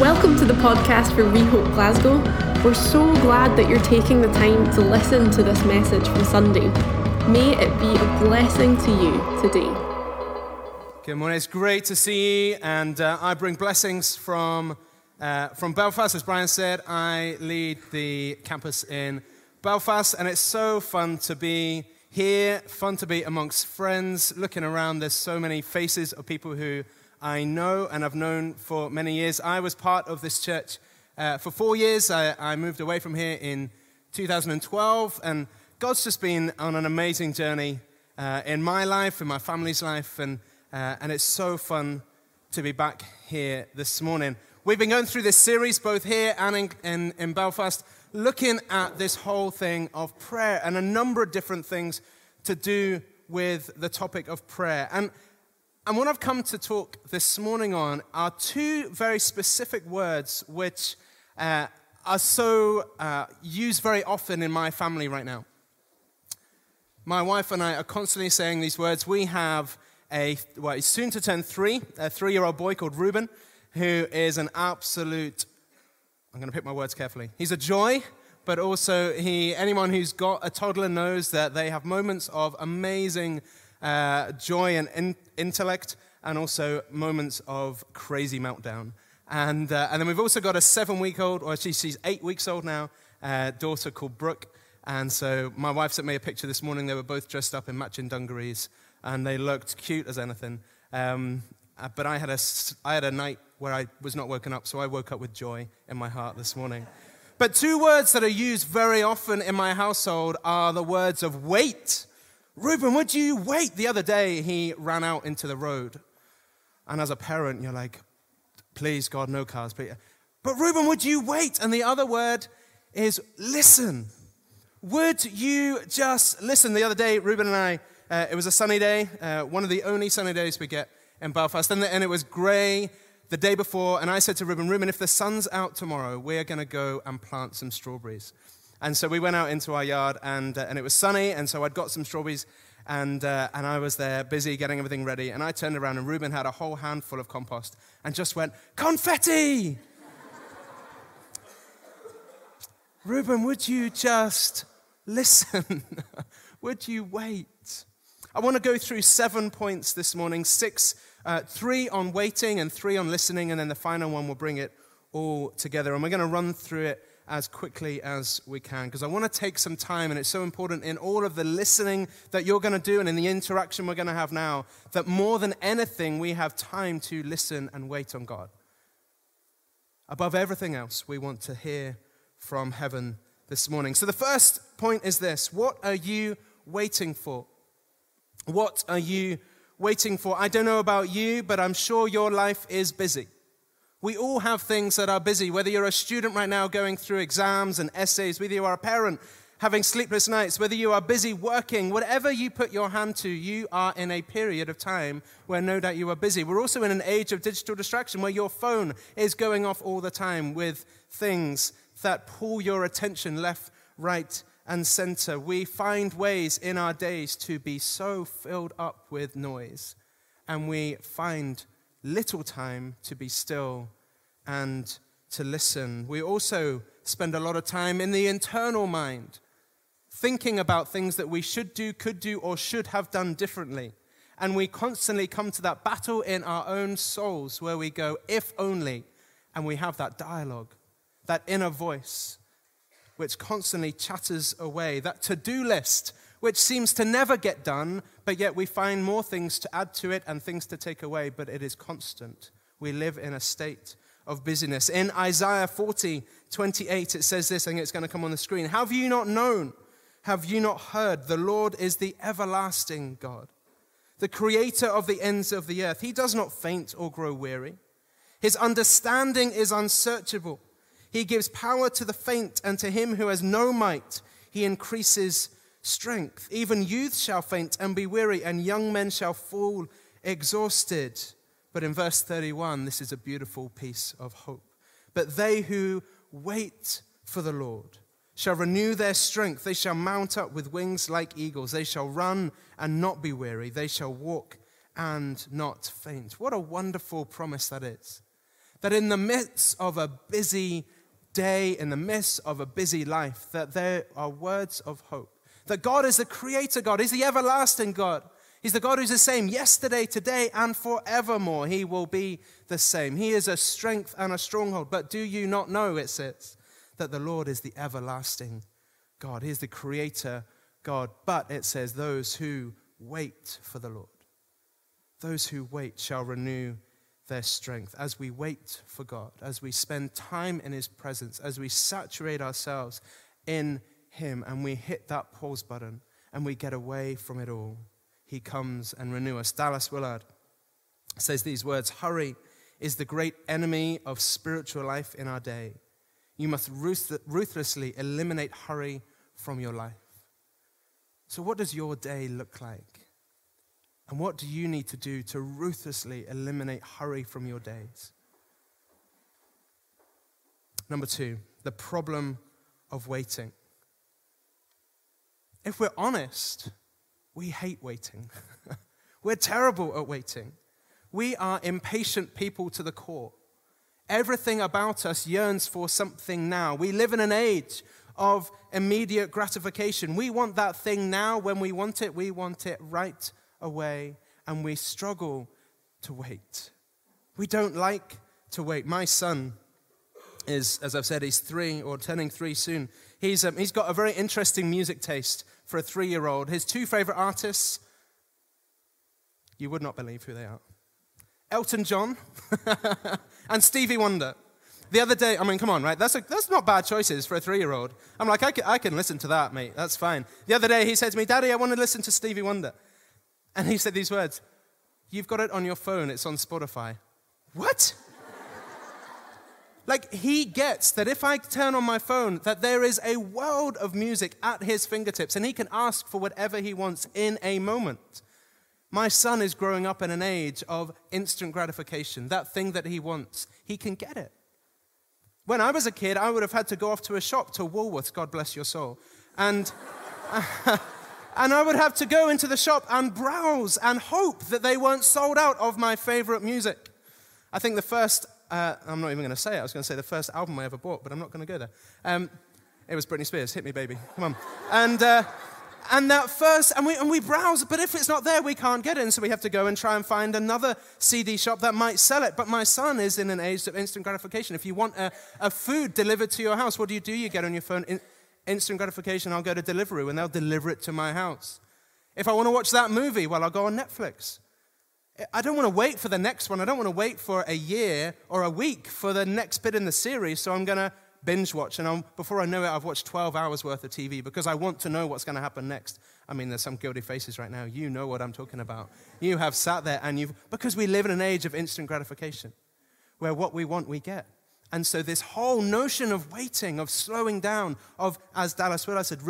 Welcome to the podcast for Rehope Glasgow. We're so glad that you're taking the time to listen to this message from Sunday. May it be a blessing to you today. Good morning. It's great to see you, and uh, I bring blessings from uh, from Belfast. As Brian said, I lead the campus in Belfast, and it's so fun to be here. Fun to be amongst friends. Looking around, there's so many faces of people who I know and I've known for many years. I was part of this church uh, for four years. I, I, moved away from here in 2012, and God's just been on an amazing journey uh, in my life, in my family's life, and, uh, and it's so fun to be back here this morning. We've been going through this series both here and in, in, in Belfast, looking at this whole thing of prayer and a number of different things to do with the topic of prayer. And and what I've come to talk this morning on are two very specific words which uh, are so uh, used very often in my family right now. My wife and I are constantly saying these words. We have a, well, he's soon to turn three, a three year old boy called Reuben, who is an absolute, I'm going to pick my words carefully. He's a joy, but also he, anyone who's got a toddler knows that they have moments of amazing uh, joy and in- intellect, and also moments of crazy meltdown. And, uh, and then we've also got a seven week old, or actually, she's eight weeks old now, uh, daughter called Brooke. And so my wife sent me a picture this morning. They were both dressed up in matching dungarees, and they looked cute as anything. Um, uh, but I had, a, I had a night where I was not woken up, so I woke up with joy in my heart this morning. But two words that are used very often in my household are the words of wait Reuben, would you wait? The other day, he ran out into the road. And as a parent, you're like, please, God, no cars. But, but Reuben, would you wait? And the other word is listen. Would you just listen? The other day, Reuben and I, uh, it was a sunny day, uh, one of the only sunny days we get in Belfast. And, the, and it was grey the day before. And I said to Reuben, Reuben, if the sun's out tomorrow, we're going to go and plant some strawberries. And so we went out into our yard, and, uh, and it was sunny, and so I'd got some strawberries, and, uh, and I was there busy getting everything ready. And I turned around, and Reuben had a whole handful of compost and just went, Confetti! Reuben, would you just listen? would you wait? I want to go through seven points this morning six, uh, three on waiting, and three on listening, and then the final one will bring it all together. And we're going to run through it as quickly as we can because I want to take some time, and it's so important in all of the listening that you're going to do and in the interaction we're going to have now that more than anything, we have time to listen and wait on God. Above everything else, we want to hear from heaven this morning. So the first point is this What are you waiting for? What are you waiting for? I don't know about you, but I'm sure your life is busy. We all have things that are busy, whether you're a student right now going through exams and essays, whether you are a parent having sleepless nights, whether you are busy working, whatever you put your hand to, you are in a period of time where no doubt you are busy. We're also in an age of digital distraction where your phone is going off all the time with things that pull your attention left, right, and center. We find ways in our days to be so filled up with noise, and we find little time to be still and to listen. We also spend a lot of time in the internal mind, thinking about things that we should do, could do, or should have done differently. And we constantly come to that battle in our own souls where we go, if only, and we have that dialogue, that inner voice, which constantly chatters away, that to do list which seems to never get done, but yet we find more things to add to it and things to take away, but it is constant. We live in a state of busyness. In Isaiah 40, 28, it says this, think it's going to come on the screen. Have you not known? Have you not heard? The Lord is the everlasting God, the creator of the ends of the earth. He does not faint or grow weary. His understanding is unsearchable. He gives power to the faint, and to him who has no might, he increases strength. Even youth shall faint and be weary, and young men shall fall exhausted. But in verse 31, this is a beautiful piece of hope. But they who wait for the Lord shall renew their strength. They shall mount up with wings like eagles. They shall run and not be weary. They shall walk and not faint. What a wonderful promise that is That in the midst of a busy day, in the midst of a busy life, that there are words of hope. That God is the creator God, He's the everlasting God. He's the God who's the same yesterday, today, and forevermore. He will be the same. He is a strength and a stronghold. But do you not know, it says, that the Lord is the everlasting God? He is the creator God. But it says, those who wait for the Lord, those who wait shall renew their strength. As we wait for God, as we spend time in His presence, as we saturate ourselves in Him, and we hit that pause button and we get away from it all he comes and renew us. Dallas Willard says these words Hurry is the great enemy of spiritual life in our day. You must ruthlessly eliminate hurry from your life. So, what does your day look like? And what do you need to do to ruthlessly eliminate hurry from your days? Number two, the problem of waiting. If we're honest, we hate waiting. We're terrible at waiting. We are impatient people to the core. Everything about us yearns for something now. We live in an age of immediate gratification. We want that thing now when we want it, we want it right away, and we struggle to wait. We don't like to wait. My son is, as I've said, he's three or turning three soon. He's, um, he's got a very interesting music taste for a three year old. His two favorite artists, you would not believe who they are Elton John and Stevie Wonder. The other day, I mean, come on, right? That's, a, that's not bad choices for a three year old. I'm like, I can, I can listen to that, mate. That's fine. The other day, he said to me, Daddy, I want to listen to Stevie Wonder. And he said these words You've got it on your phone, it's on Spotify. What? Like he gets that if I turn on my phone, that there is a world of music at his fingertips and he can ask for whatever he wants in a moment. My son is growing up in an age of instant gratification. That thing that he wants, he can get it. When I was a kid, I would have had to go off to a shop to Woolworths, God bless your soul. And, and I would have to go into the shop and browse and hope that they weren't sold out of my favorite music. I think the first uh, I'm not even going to say it. I was going to say the first album I ever bought, but I'm not going to go there. Um, it was Britney Spears. Hit me, baby. Come on. And, uh, and that first, and we, and we browse, but if it's not there, we can't get it. And so we have to go and try and find another CD shop that might sell it. But my son is in an age of instant gratification. If you want a, a food delivered to your house, what do you do? You get on your phone, in, instant gratification. I'll go to Deliveroo and they'll deliver it to my house. If I want to watch that movie, well, I'll go on Netflix. I don't want to wait for the next one. I don't want to wait for a year or a week for the next bit in the series. So I'm going to binge watch. And I'm, before I know it, I've watched 12 hours worth of TV because I want to know what's going to happen next. I mean, there's some guilty faces right now. You know what I'm talking about. You have sat there and you've, because we live in an age of instant gratification where what we want, we get. And so this whole notion of waiting, of slowing down, of, as Dallas Willard said,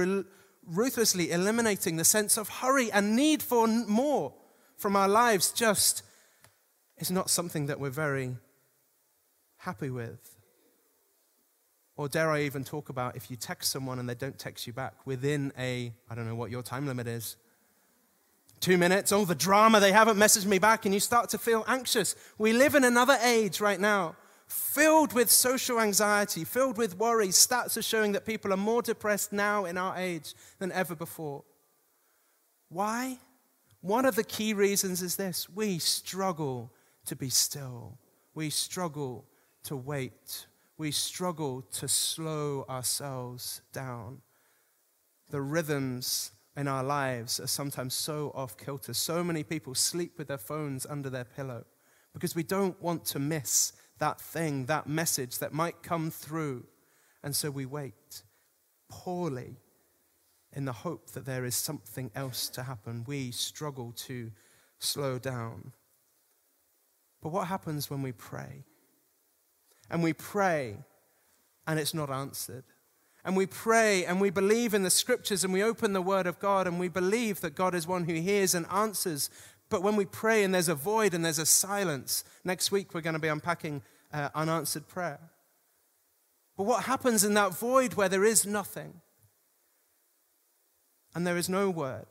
ruthlessly eliminating the sense of hurry and need for more from our lives just is not something that we're very happy with. Or dare I even talk about if you text someone and they don't text you back within a, I don't know what your time limit is, two minutes, oh, the drama, they haven't messaged me back, and you start to feel anxious. We live in another age right now filled with social anxiety, filled with worry. Stats are showing that people are more depressed now in our age than ever before. Why? One of the key reasons is this we struggle to be still, we struggle to wait, we struggle to slow ourselves down. The rhythms in our lives are sometimes so off kilter. So many people sleep with their phones under their pillow because we don't want to miss that thing, that message that might come through. And so we wait poorly in the hope that there is something else to happen. We struggle to slow down. But what happens when we pray? And we pray and it's not answered. And we pray and we believe in the scriptures and we open the word of God and we believe that God is one who hears and answers. But when we pray and there's a void and there's a silence, next week we're going to be unpacking uh, unanswered prayer. But what happens in that void where there is nothing? And there is no word.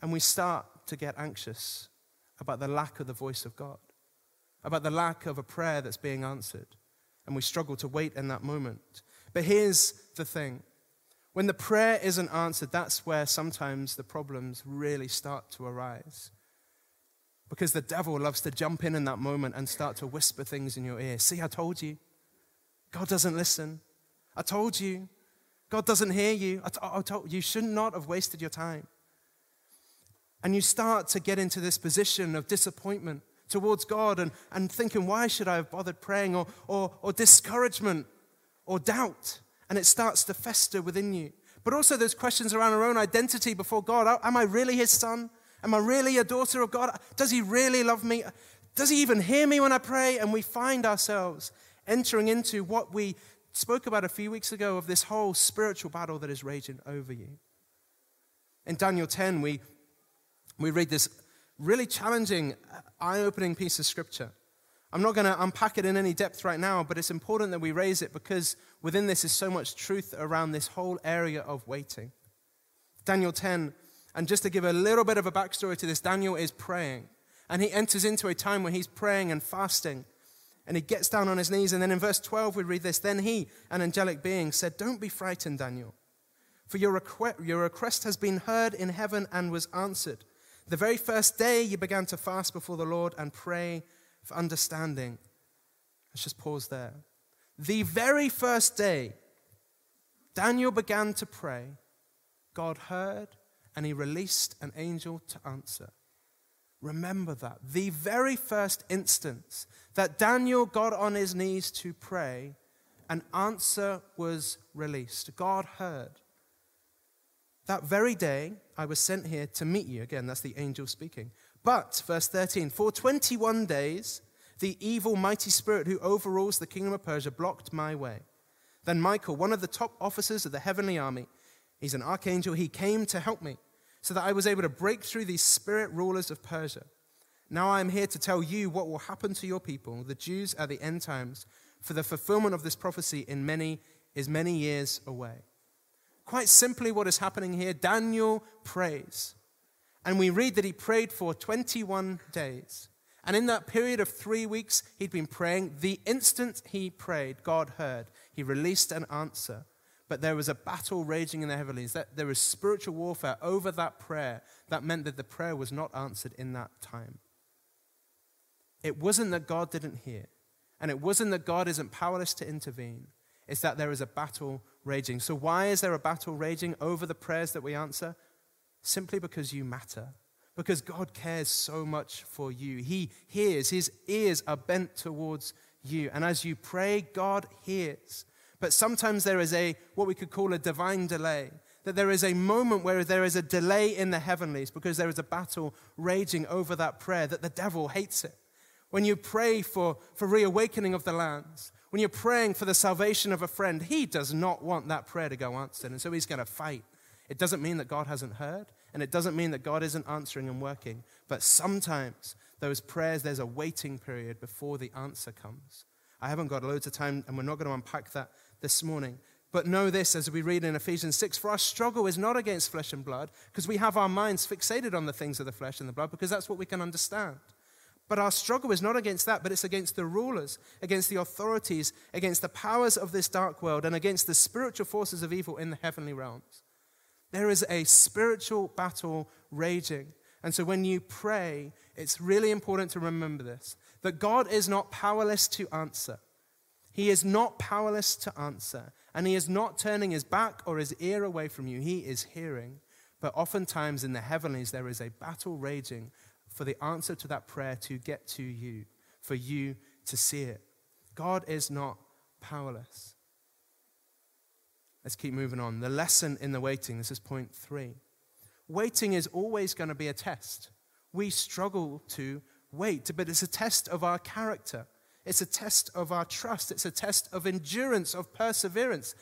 And we start to get anxious about the lack of the voice of God. about the lack of a prayer that's being answered. And we struggle to wait in that moment. But here's the thing when the prayer isn't answered, that's where sometimes the problems really start to arise. Because the devil loves to jump in in that moment and start to whisper things in your ear. See, I told you. God doesn't listen. I told you. God doesn't hear you. I, t- I told you should not have wasted your time. And you start to get into this position of disappointment towards God and, and thinking, why should I have bothered praying? Or, or, or discouragement or doubt. And it starts to fester within you. But also, those questions around our own identity before God. Am I really his son? Am I really a daughter of God? Does he really love me? Does he even hear me when I pray? And we find ourselves entering into what we spoke about a few weeks ago of this whole spiritual battle that is raging over you. In Daniel 10, we, we read this really challenging, uh, eye opening piece of scripture. I'm not going to unpack it in any depth right now, but it's important that we raise it because within this is so much truth around this whole area of waiting. Daniel 10, and just to give a little bit of a backstory to this, Daniel is praying. And he enters into a time where he's praying and fasting. And he gets down on his knees. And then in verse 12, we read this Then he, an angelic being, said, Don't be frightened, Daniel, for your request, your request has been heard in heaven and was answered. The very first day you began to fast before the Lord and pray for understanding. Let's just pause there. The very first day Daniel began to pray, God heard and he released an angel to answer. Remember that. The very first instance that Daniel got on his knees to pray, an answer was released. God heard. That very day, I was sent here to meet you. Again, that's the angel speaking. But, verse 13, for 21 days, the evil, mighty spirit who overrules the kingdom of Persia blocked my way. Then Michael, one of the top officers of the heavenly army, he's an archangel, he came to help me so that I was able to break through these spirit rulers of Persia. Now I am here to tell you what will happen to your people, the Jews at the end times, for the fulfillment of this prophecy in many is many years away. Quite simply, what is happening here, Daniel prays. And we read that he prayed for 21 days. And in that period of three weeks, he'd been praying. The instant he prayed, God heard. He released an answer. But there was a battle raging in the heavens. There was spiritual warfare over that prayer. That meant that the prayer was not answered in that time. It wasn't that God didn't hear. And it wasn't that God isn't powerless to intervene. It's that there is a battle raging. So, why is there a battle raging over the prayers that we answer? Simply because you matter. Because God cares so much for you. He hears, His ears are bent towards you. And as you pray, God hears. But sometimes there is a, what we could call a divine delay. That there is a moment where there is a delay in the heavenlies because there is a battle raging over that prayer, that the devil hates it. When you pray for, for reawakening of the lands, when you're praying for the salvation of a friend, he does not want that prayer to go answered. And so he's going to fight. It doesn't mean that God hasn't heard, and it doesn't mean that God isn't answering and working. But sometimes those prayers, there's a waiting period before the answer comes. I haven't got loads of time, and we're not going to unpack that this morning. But know this as we read in Ephesians 6 for our struggle is not against flesh and blood, because we have our minds fixated on the things of the flesh and the blood, because that's what we can understand. But our struggle is not against that, but it's against the rulers, against the authorities, against the powers of this dark world, and against the spiritual forces of evil in the heavenly realms. There is a spiritual battle raging. And so when you pray, it's really important to remember this that God is not powerless to answer. He is not powerless to answer. And He is not turning His back or His ear away from you. He is hearing. But oftentimes in the heavenlies, there is a battle raging for the answer to that prayer to get to you, for you to see it. God is not powerless. Let's keep moving on. The lesson in the waiting, this is point three. Waiting is always going to be a test. We struggle to wait, but it's a test of our character. It's a test of our trust. It's a test of endurance, of perseverance.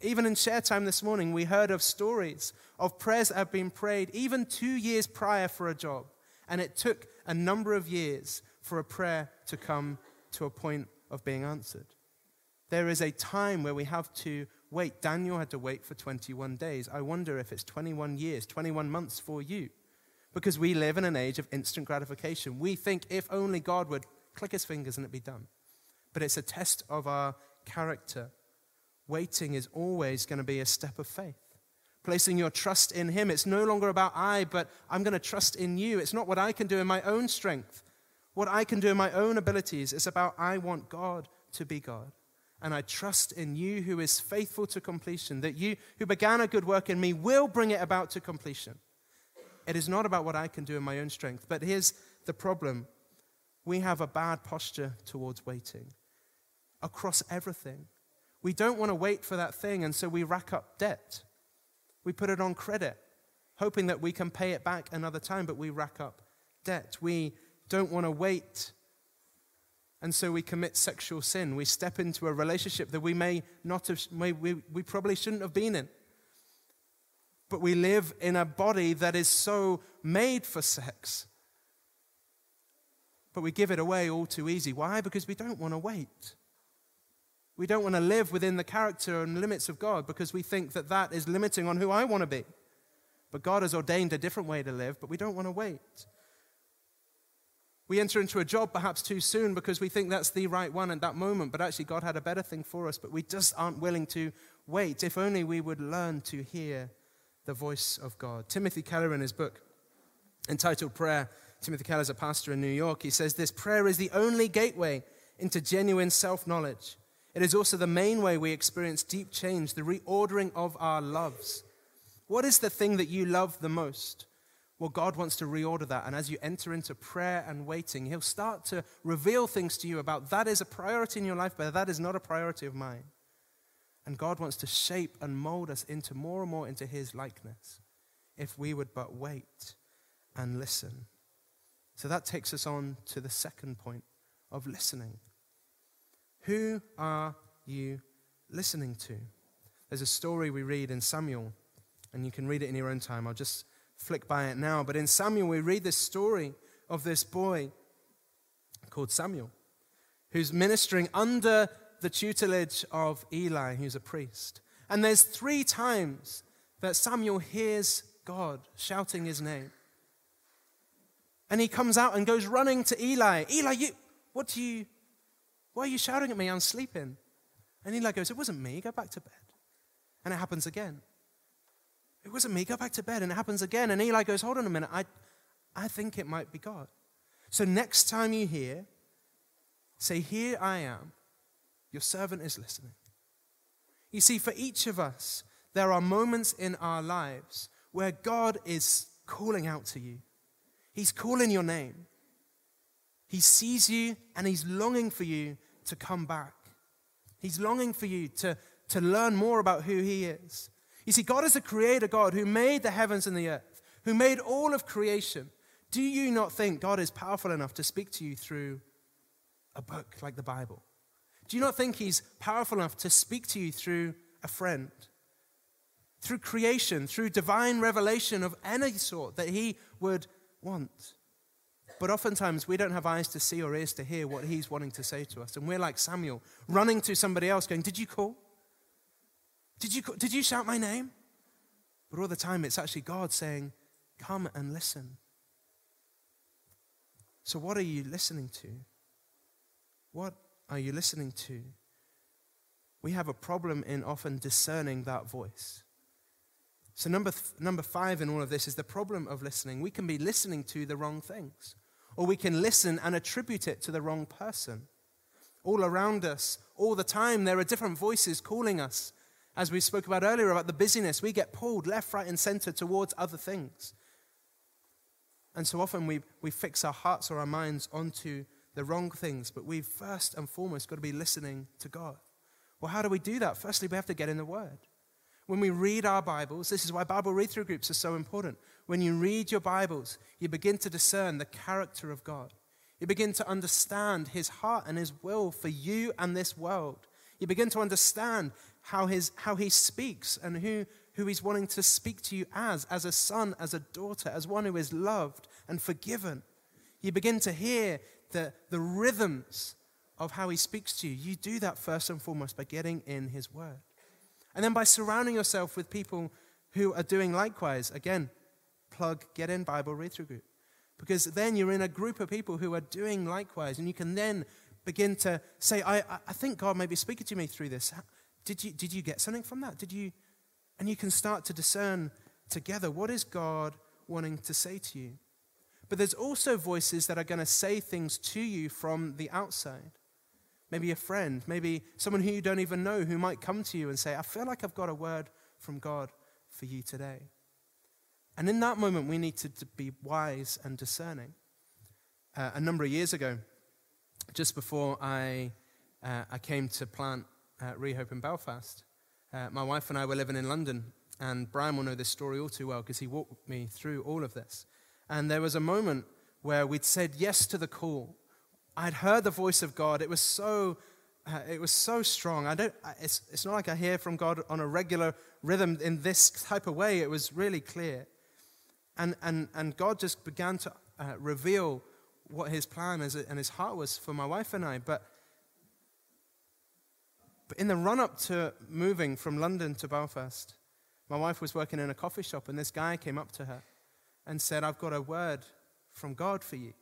Even in share time this morning, we heard of stories of prayers that have been prayed even two years prior for a job. And it took a number of years for a prayer to come to a point of being answered. There is a time where we have to wait. Daniel had to wait for 21 days. I wonder if it's 21 years, 21 months for you. Because we live in an age of instant gratification. We think if only God would click his fingers and it'd be done. But it's a test of our character. Waiting is always going to be a step of faith. Placing your trust in him. It's no longer about I, but I'm going to trust in you. It's not what I can do in my own strength, what I can do in my own abilities. It's about I want God to be God. And I trust in you who is faithful to completion, that you who began a good work in me will bring it about to completion. It is not about what I can do in my own strength. But here's the problem we have a bad posture towards waiting across everything. We don't want to wait for that thing, and so we rack up debt. We put it on credit, hoping that we can pay it back another time, but we rack up debt. We don't want to wait and so we commit sexual sin. We step into a relationship that we may not have, may, we, we probably shouldn't have been in. But we live in a body that is so made for sex. But we give it away all too easy. Why? Because we don't want to wait. We don't want to live within the character and limits of God because we think that that is limiting on who I want to be. But God has ordained a different way to live, but we don't want to wait. We enter into a job perhaps too soon because we think that's the right one at that moment, but actually God had a better thing for us, but we just aren't willing to wait. If only we would learn to hear the voice of God. Timothy Keller, in his book entitled Prayer, Timothy Keller is a pastor in New York. He says this prayer is the only gateway into genuine self knowledge. It is also the main way we experience deep change, the reordering of our loves. What is the thing that you love the most? Well, God wants to reorder that. And as you enter into prayer and waiting, He'll start to reveal things to you about that is a priority in your life, but that is not a priority of mine. And God wants to shape and mold us into more and more into His likeness if we would but wait and listen. So that takes us on to the second point of listening. Who are you listening to? There's a story we read in Samuel, and you can read it in your own time. I'll just flick by it now. But in Samuel, we read this story of this boy called Samuel, who's ministering under the tutelage of Eli, who's a priest. And there's three times that Samuel hears God shouting his name. And he comes out and goes running to Eli. Eli, you, what do you, why are you shouting at me? I'm sleeping. And Eli goes, It wasn't me. Go back to bed. And it happens again. It wasn't me. Go back to bed. And it happens again. And Eli goes, Hold on a minute. I, I think it might be God. So next time you hear, say, Here I am. Your servant is listening. You see, for each of us, there are moments in our lives where God is calling out to you. He's calling your name. He sees you and he's longing for you to come back. He's longing for you to, to learn more about who he is. You see, God is a creator God who made the heavens and the earth, who made all of creation. Do you not think God is powerful enough to speak to you through a book like the Bible? Do you not think He's powerful enough to speak to you through a friend? Through creation, through divine revelation of any sort that He would want? But oftentimes we don't have eyes to see or ears to hear what He's wanting to say to us. And we're like Samuel, running to somebody else, going, Did you call? Did you, did you shout my name? But all the time, it's actually God saying, Come and listen. So, what are you listening to? What are you listening to? We have a problem in often discerning that voice. So, number, th- number five in all of this is the problem of listening. We can be listening to the wrong things, or we can listen and attribute it to the wrong person. All around us, all the time, there are different voices calling us as we spoke about earlier about the busyness, we get pulled left, right, and center towards other things. And so often we, we fix our hearts or our minds onto the wrong things, but we've first and foremost got to be listening to God. Well, how do we do that? Firstly, we have to get in the Word. When we read our Bibles, this is why Bible read through groups are so important. When you read your Bibles, you begin to discern the character of God. You begin to understand His heart and His will for you and this world. You begin to understand how, his, how he speaks and who, who he's wanting to speak to you as, as a son, as a daughter, as one who is loved and forgiven. You begin to hear the, the rhythms of how he speaks to you. You do that first and foremost by getting in his word. And then by surrounding yourself with people who are doing likewise. Again, plug, get in Bible read through group. Because then you're in a group of people who are doing likewise, and you can then begin to say, I, I think God may be speaking to me through this. Did you, did you get something from that? Did you? And you can start to discern together what is God wanting to say to you. But there's also voices that are going to say things to you from the outside. Maybe a friend, maybe someone who you don't even know who might come to you and say, I feel like I've got a word from God for you today. And in that moment, we need to, to be wise and discerning. Uh, a number of years ago, just before I, uh, I came to plant uh, Rehope in Belfast, uh, my wife and I were living in London. And Brian will know this story all too well because he walked me through all of this. And there was a moment where we'd said yes to the call. I'd heard the voice of God. It was so, uh, it was so strong. I don't, it's, it's not like I hear from God on a regular rhythm in this type of way. It was really clear. And, and, and God just began to uh, reveal what his plan is and his heart was for my wife and I. But, but in the run up to moving from London to Belfast, my wife was working in a coffee shop, and this guy came up to her and said, I've got a word from God for you.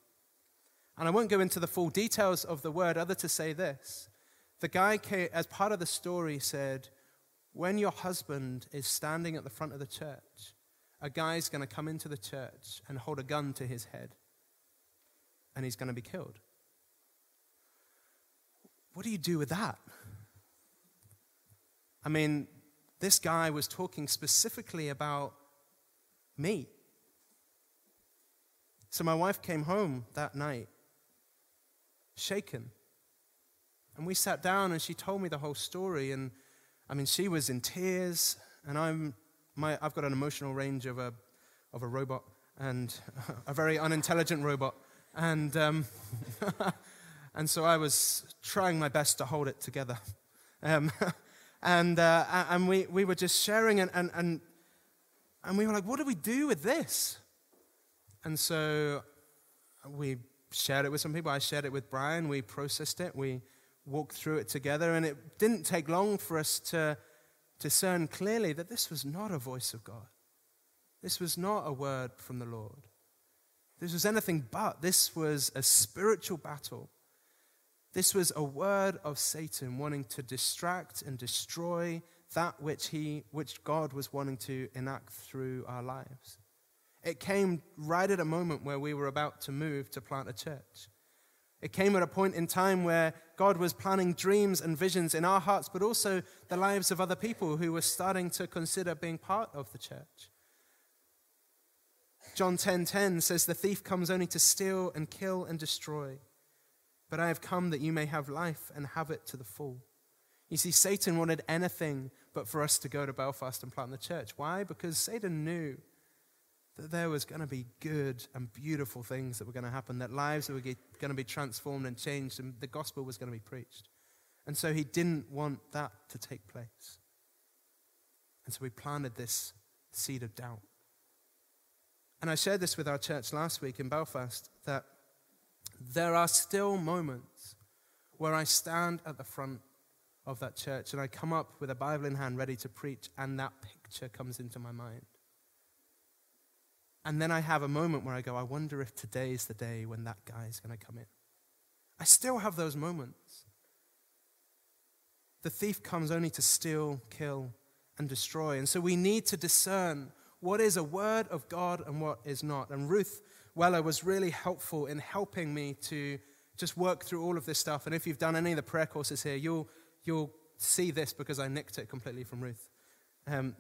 And I won't go into the full details of the word, other to say this. The guy, came, as part of the story, said, When your husband is standing at the front of the church, a guy's going to come into the church and hold a gun to his head, and he's going to be killed. What do you do with that? I mean, this guy was talking specifically about me. So my wife came home that night, shaken. And we sat down and she told me the whole story. And I mean, she was in tears. And I'm, my, I've got an emotional range of a, of a robot and a very unintelligent robot. And, um, and so I was trying my best to hold it together. Um, and, uh, and we, we were just sharing, and, and, and, and we were like, what do we do with this? And so we shared it with some people. I shared it with Brian. We processed it. We walked through it together. And it didn't take long for us to discern clearly that this was not a voice of God. This was not a word from the Lord. This was anything but. This was a spiritual battle. This was a word of Satan wanting to distract and destroy that which, he, which God was wanting to enact through our lives. It came right at a moment where we were about to move to plant a church. It came at a point in time where God was planning dreams and visions in our hearts, but also the lives of other people who were starting to consider being part of the church. John 10:10 10, 10 says the thief comes only to steal and kill and destroy. But I have come that you may have life and have it to the full. You see Satan wanted anything but for us to go to Belfast and plant the church. Why? Because Satan knew that there was going to be good and beautiful things that were going to happen, that lives were going to be transformed and changed, and the gospel was going to be preached. And so he didn't want that to take place. And so we planted this seed of doubt. And I shared this with our church last week in Belfast that there are still moments where I stand at the front of that church and I come up with a Bible in hand ready to preach, and that picture comes into my mind. And then I have a moment where I go, I wonder if today is the day when that guy is going to come in. I still have those moments. The thief comes only to steal, kill, and destroy. And so we need to discern what is a word of God and what is not. And Ruth Weller was really helpful in helping me to just work through all of this stuff. And if you've done any of the prayer courses here, you'll, you'll see this because I nicked it completely from Ruth. Um,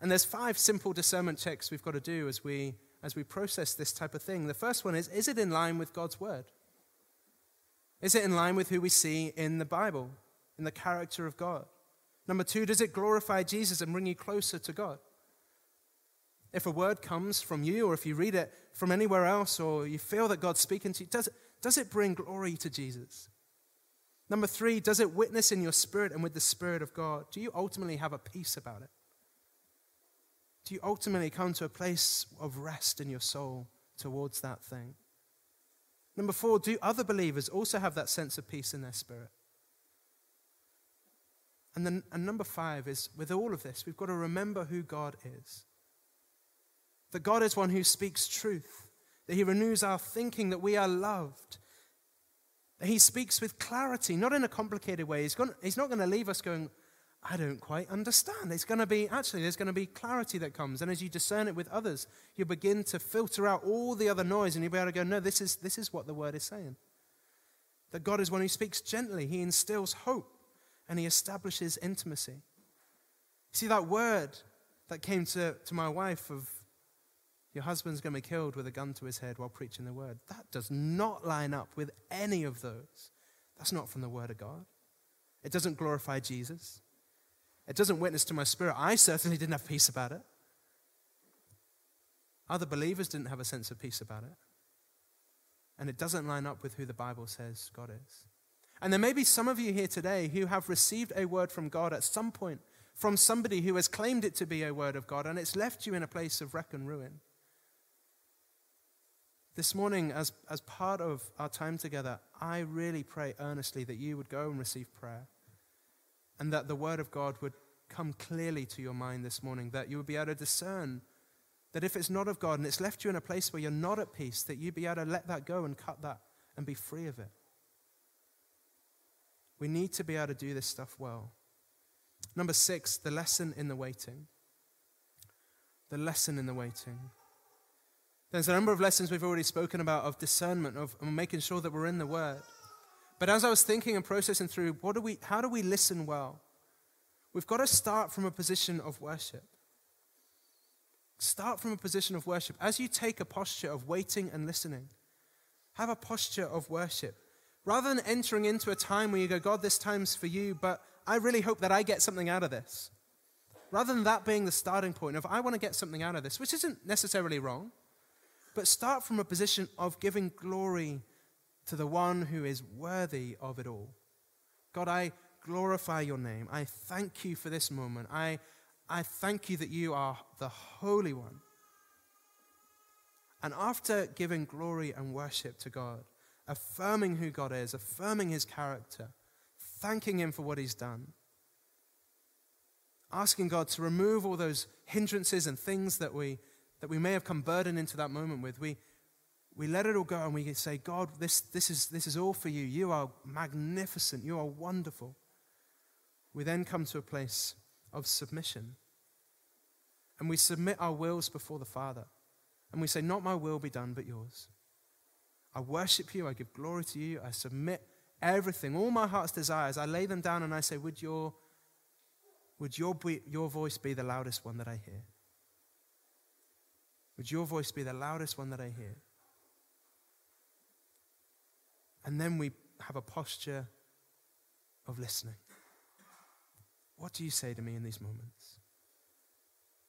and there's five simple discernment checks we've got to do as we, as we process this type of thing. The first one is is it in line with God's word? Is it in line with who we see in the Bible, in the character of God? Number two, does it glorify Jesus and bring you closer to God? If a word comes from you, or if you read it from anywhere else, or you feel that God's speaking to you, does it, does it bring glory to Jesus? Number three, does it witness in your spirit and with the Spirit of God? Do you ultimately have a peace about it? Do you ultimately come to a place of rest in your soul towards that thing? Number four, do other believers also have that sense of peace in their spirit? And then and number five is with all of this, we've got to remember who God is. That God is one who speaks truth. that He renews our thinking, that we are loved. That He speaks with clarity, not in a complicated way. He's, gone, he's not going to leave us going, I don't quite understand. It's going to be, actually, there's going to be clarity that comes. And as you discern it with others, you begin to filter out all the other noise and you'll be able to go, no, this is, this is what the word is saying. That God is one who speaks gently, He instills hope, and He establishes intimacy. See that word that came to, to my wife of your husband's going to be killed with a gun to his head while preaching the word. That does not line up with any of those. That's not from the word of God. It doesn't glorify Jesus. It doesn't witness to my spirit. I certainly didn't have peace about it. Other believers didn't have a sense of peace about it. And it doesn't line up with who the Bible says God is. And there may be some of you here today who have received a word from God at some point from somebody who has claimed it to be a word of God, and it's left you in a place of wreck and ruin. This morning, as, as part of our time together, I really pray earnestly that you would go and receive prayer, and that the word of God would come clearly to your mind this morning, that you would be able to discern that if it's not of God and it's left you in a place where you're not at peace, that you'd be able to let that go and cut that and be free of it. We need to be able to do this stuff well. Number six, the lesson in the waiting. The lesson in the waiting. There's a number of lessons we've already spoken about of discernment, of, making sure that we're in the Word. But as I was thinking and processing through, what do we, how do we listen well? We've got to start from a position of worship. Start from a position of worship. As you take a posture of waiting and listening, have a posture of worship. Rather than entering into a time where you go, God, this time's for you, but I really hope that I get something out of this. Rather than that being the starting point of, I want to get something out of this, which isn't necessarily wrong, but start from a position of giving glory to the one who is worthy of it all. God, I glorify your name. I thank you for this moment. I, I thank you that you are the Holy One. And after giving glory and worship to God, affirming who God is, affirming his character, thanking Him for what He's done. Asking God to remove all those hindrances and things that we, that we may have come burdened into that moment with. We, we let it all go and we say, God, this, this, is, this is all for you. You are magnificent. You are wonderful. We then come to a place of submission. And we submit our wills before the Father. And we say, Not my will be done, but yours. I worship you. I give glory to you. I submit everything, all my heart's desires, I lay them down and I say, Would your, would your, your voice be the loudest one that I hear? Would your voice be the loudest one that I hear? And then we have a posture of listening. What do you say to me in these moments?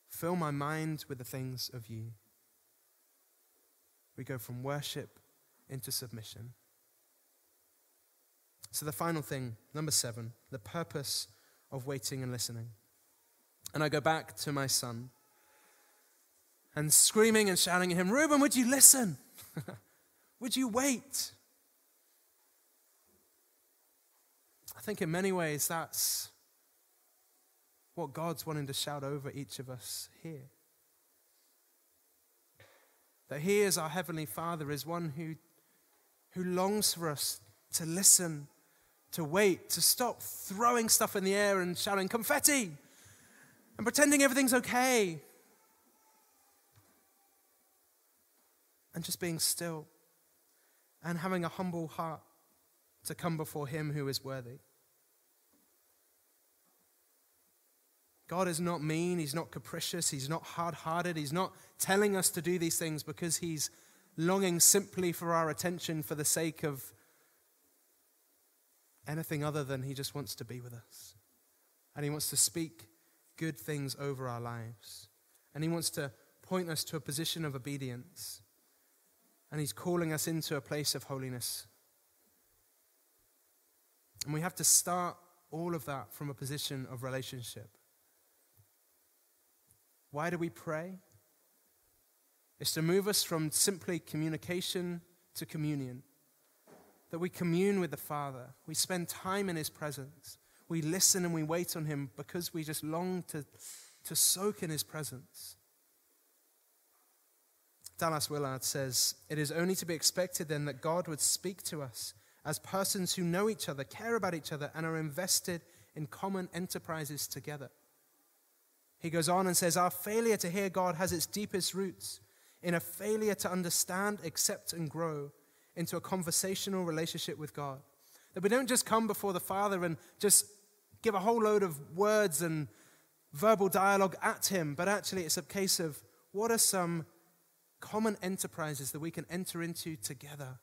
Fill my mind with the things of you. We go from worship into submission. So, the final thing, number seven, the purpose of waiting and listening. And I go back to my son and screaming and shouting at him, Reuben, would you listen? would you wait? I think in many ways that's what God's wanting to shout over each of us here. That He is our Heavenly Father, is one who, who longs for us to listen to wait, to stop throwing stuff in the air and shouting confetti and pretending everything's okay. And just being still and having a humble heart to come before Him who is worthy. God is not mean, He's not capricious, He's not hard hearted, He's not telling us to do these things because He's longing simply for our attention for the sake of anything other than He just wants to be with us. And He wants to speak good things over our lives. And He wants to point us to a position of obedience. And He's calling us into a place of holiness. And we have to start all of that from a position of relationship. Why do we pray? It's to move us from simply communication to communion that we commune with the Father. We spend time in His presence. We listen and we wait on Him because we just long to, to soak in His presence. Dallas Willard says, It is only to be expected then that God would speak to us as persons who know each other, care about each other, and are invested in common enterprises together. He goes on and says, Our failure to hear God has its deepest roots in a failure to understand, accept, and grow into a conversational relationship with God. That we don't just come before the Father and just give a whole load of words and verbal dialogue at Him, but actually it's a case of what are some common enterprises that we can enter into together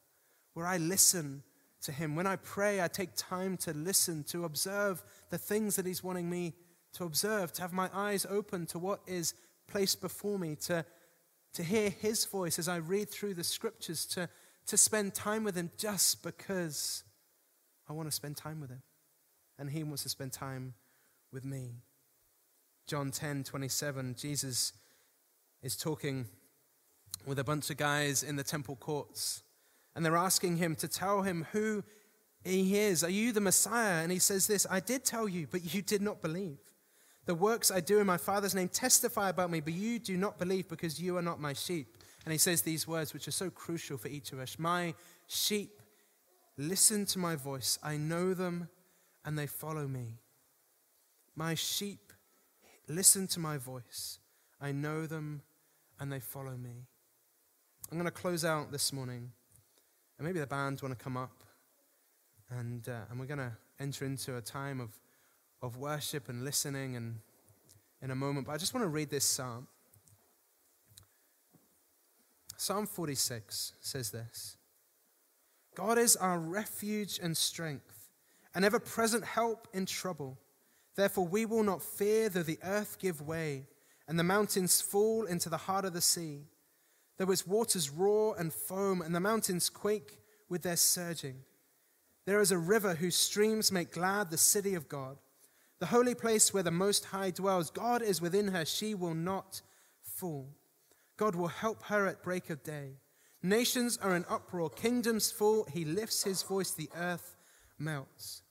where I listen to Him. When I pray, I take time to listen, to observe the things that He's wanting me to observe, to have my eyes open to what is placed before me, to, to hear His voice as I read through the scriptures, to, to spend time with Him just because I want to spend time with Him. And He wants to spend time with me. John 10 27, Jesus is talking with a bunch of guys in the temple courts and they're asking him to tell him who he is. Are you the Messiah? And he says this I did tell you, but you did not believe. The works I do in my Father's name testify about me, but you do not believe because you are not my sheep. And he says these words, which are so crucial for each of us My sheep listen to my voice. I know them and they follow me. My sheep listen to my voice. I know them and they follow me. I'm going to close out this morning and maybe the band want to come up, and, uh, and we're going to enter into a time of, of worship and listening and in a moment. But I just want to read this psalm. Psalm 46 says this God is our refuge and strength, an ever present help in trouble. Therefore, we will not fear though the earth give way and the mountains fall into the heart of the sea Though its waters roar and foam, and the mountains quake with their surging. There is a river whose streams make glad the city of God, the holy place where the Most High dwells. God is within her, she will not fall. God will help her at break of day. Nations are in uproar, kingdoms fall. He lifts his voice, the earth melts.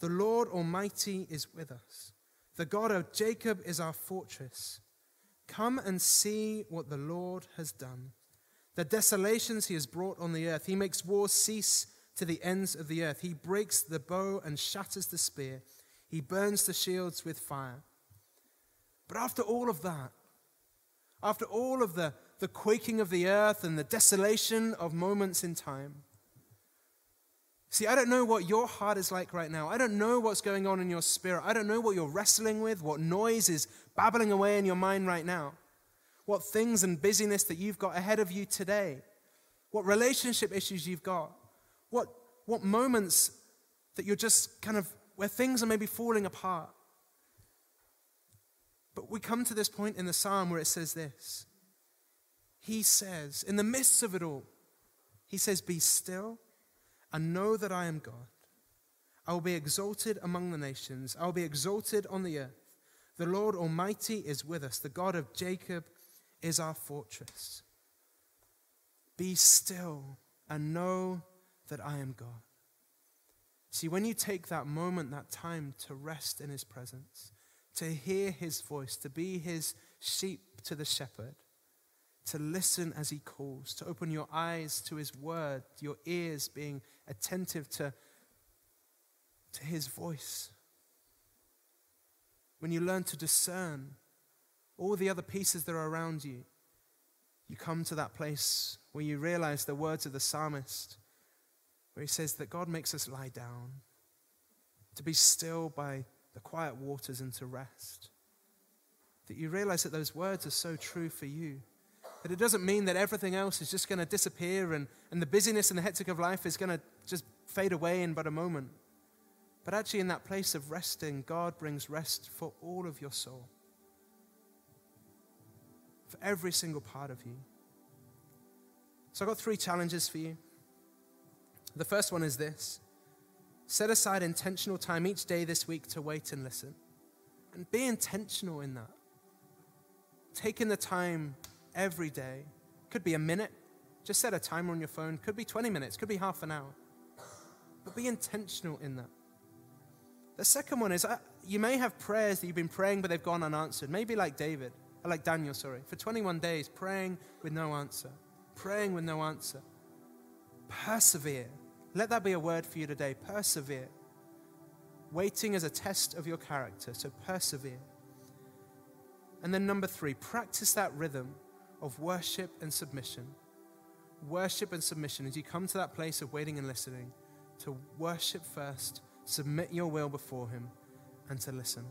The Lord Almighty is with us. The God of Jacob is our fortress. Come and see what the Lord has done. The desolations he has brought on the earth. He makes war cease to the ends of the earth. He breaks the bow and shatters the spear. He burns the shields with fire. But after all of that, after all of the, the quaking of the earth and the desolation of moments in time, See, I don't know what your heart is like right now. I don't know what's going on in your spirit. I don't know what you're wrestling with, what noise is babbling away in your mind right now, what things and busyness that you've got ahead of you today, what relationship issues you've got, what, what moments that you're just kind of where things are maybe falling apart. But we come to this point in the psalm where it says this He says, in the midst of it all, He says, Be still and know that I am God. I will be exalted among the nations, I will be exalted on the earth. The Lord Almighty is with us, the God of Jacob is our fortress. Be still and know that I am God. See, when you take that moment, that time to rest in His presence, to hear His voice, to be His sheep to the shepherd, to listen as He calls, to open your eyes to His word, your ears being attentive to, to His voice. When you learn to discern all the other pieces that are around you, you come to that place where you realize the words of the psalmist, where he says that God makes us lie down, to be still by the quiet waters and to rest. That you realize that those words are so true for you. That it doesn't mean that everything else is just going to disappear and, and the busyness and the hectic of life is going to just fade away in but a moment. But actually, in that place of resting, God brings rest for all of your soul, for every single part of you. So, I've got three challenges for you. The first one is this set aside intentional time each day this week to wait and listen. And be intentional in that. Taking the time every day. Could be a minute. Just set a timer on your phone. Could be 20 minutes. Could be half an hour. But be intentional in that. The second one is uh, you may have prayers that you've been praying, but they've gone unanswered. Maybe like David. like Daniel, sorry, for 21 days praying with no answer, praying with no answer. Persevere. Let that be a word for you today. Persevere. Waiting is a test of your character, so persevere. And then, number three, practice that rhythm of worship and submission. Worship and submission as you come to that place of waiting and listening, to worship first, submit your will before Him, and to listen.